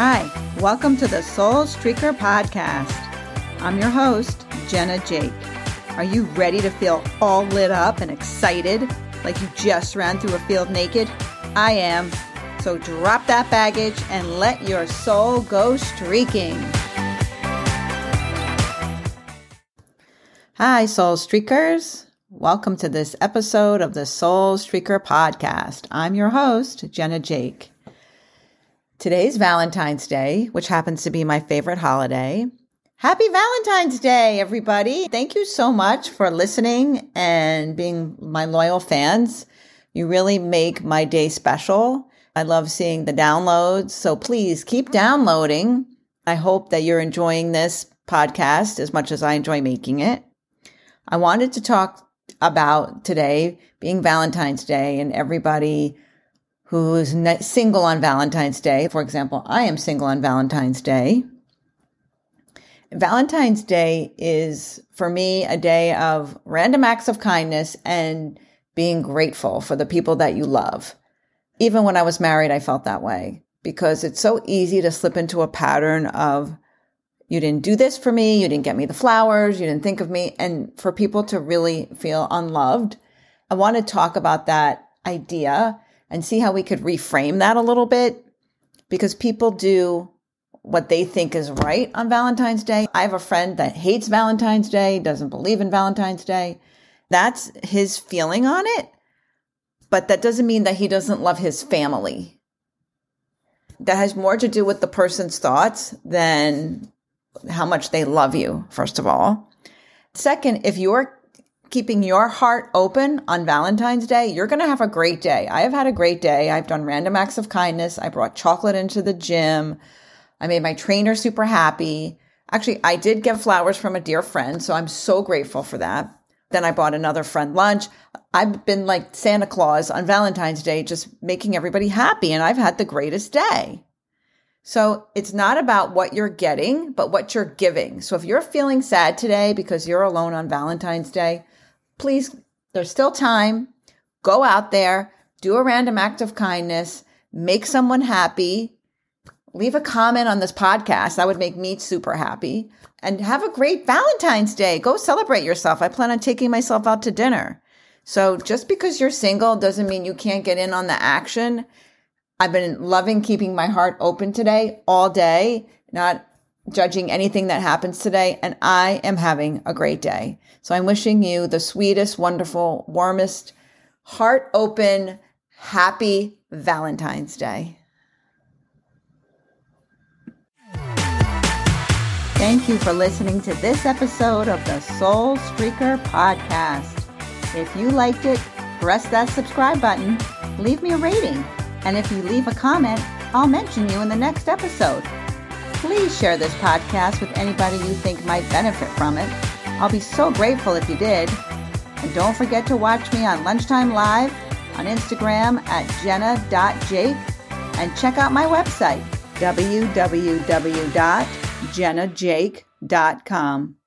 Hi, welcome to the Soul Streaker Podcast. I'm your host, Jenna Jake. Are you ready to feel all lit up and excited like you just ran through a field naked? I am. So drop that baggage and let your soul go streaking. Hi, Soul Streakers. Welcome to this episode of the Soul Streaker Podcast. I'm your host, Jenna Jake. Today's Valentine's Day, which happens to be my favorite holiday. Happy Valentine's Day, everybody. Thank you so much for listening and being my loyal fans. You really make my day special. I love seeing the downloads. So please keep downloading. I hope that you're enjoying this podcast as much as I enjoy making it. I wanted to talk about today being Valentine's Day and everybody who is single on Valentine's Day. For example, I am single on Valentine's Day. Valentine's Day is for me a day of random acts of kindness and being grateful for the people that you love. Even when I was married, I felt that way because it's so easy to slip into a pattern of you didn't do this for me, you didn't get me the flowers, you didn't think of me. And for people to really feel unloved, I want to talk about that idea and see how we could reframe that a little bit because people do what they think is right on Valentine's Day. I have a friend that hates Valentine's Day, doesn't believe in Valentine's Day. That's his feeling on it. But that doesn't mean that he doesn't love his family. That has more to do with the person's thoughts than how much they love you, first of all. Second, if you're keeping your heart open on Valentine's Day, you're going to have a great day. I have had a great day. I've done random acts of kindness. I brought chocolate into the gym. I made my trainer super happy. Actually, I did get flowers from a dear friend, so I'm so grateful for that. Then I bought another friend lunch. I've been like Santa Claus on Valentine's Day, just making everybody happy, and I've had the greatest day. So it's not about what you're getting, but what you're giving. So if you're feeling sad today because you're alone on Valentine's Day, please, there's still time. Go out there, do a random act of kindness, make someone happy, leave a comment on this podcast. That would make me super happy. And have a great Valentine's Day. Go celebrate yourself. I plan on taking myself out to dinner. So just because you're single doesn't mean you can't get in on the action. I've been loving keeping my heart open today all day, not judging anything that happens today, and I am having a great day. So I'm wishing you the sweetest, wonderful, warmest, heart open, happy Valentine's Day. Thank you for listening to this episode of the Soul Streaker Podcast. If you liked it, press that subscribe button, leave me a rating, and if you leave a comment, I'll mention you in the next episode. Please share this podcast with anybody you think might benefit from it. I'll be so grateful if you did. And don't forget to watch me on Lunchtime Live on Instagram at jenna.jake and check out my website, www.jennajake.com.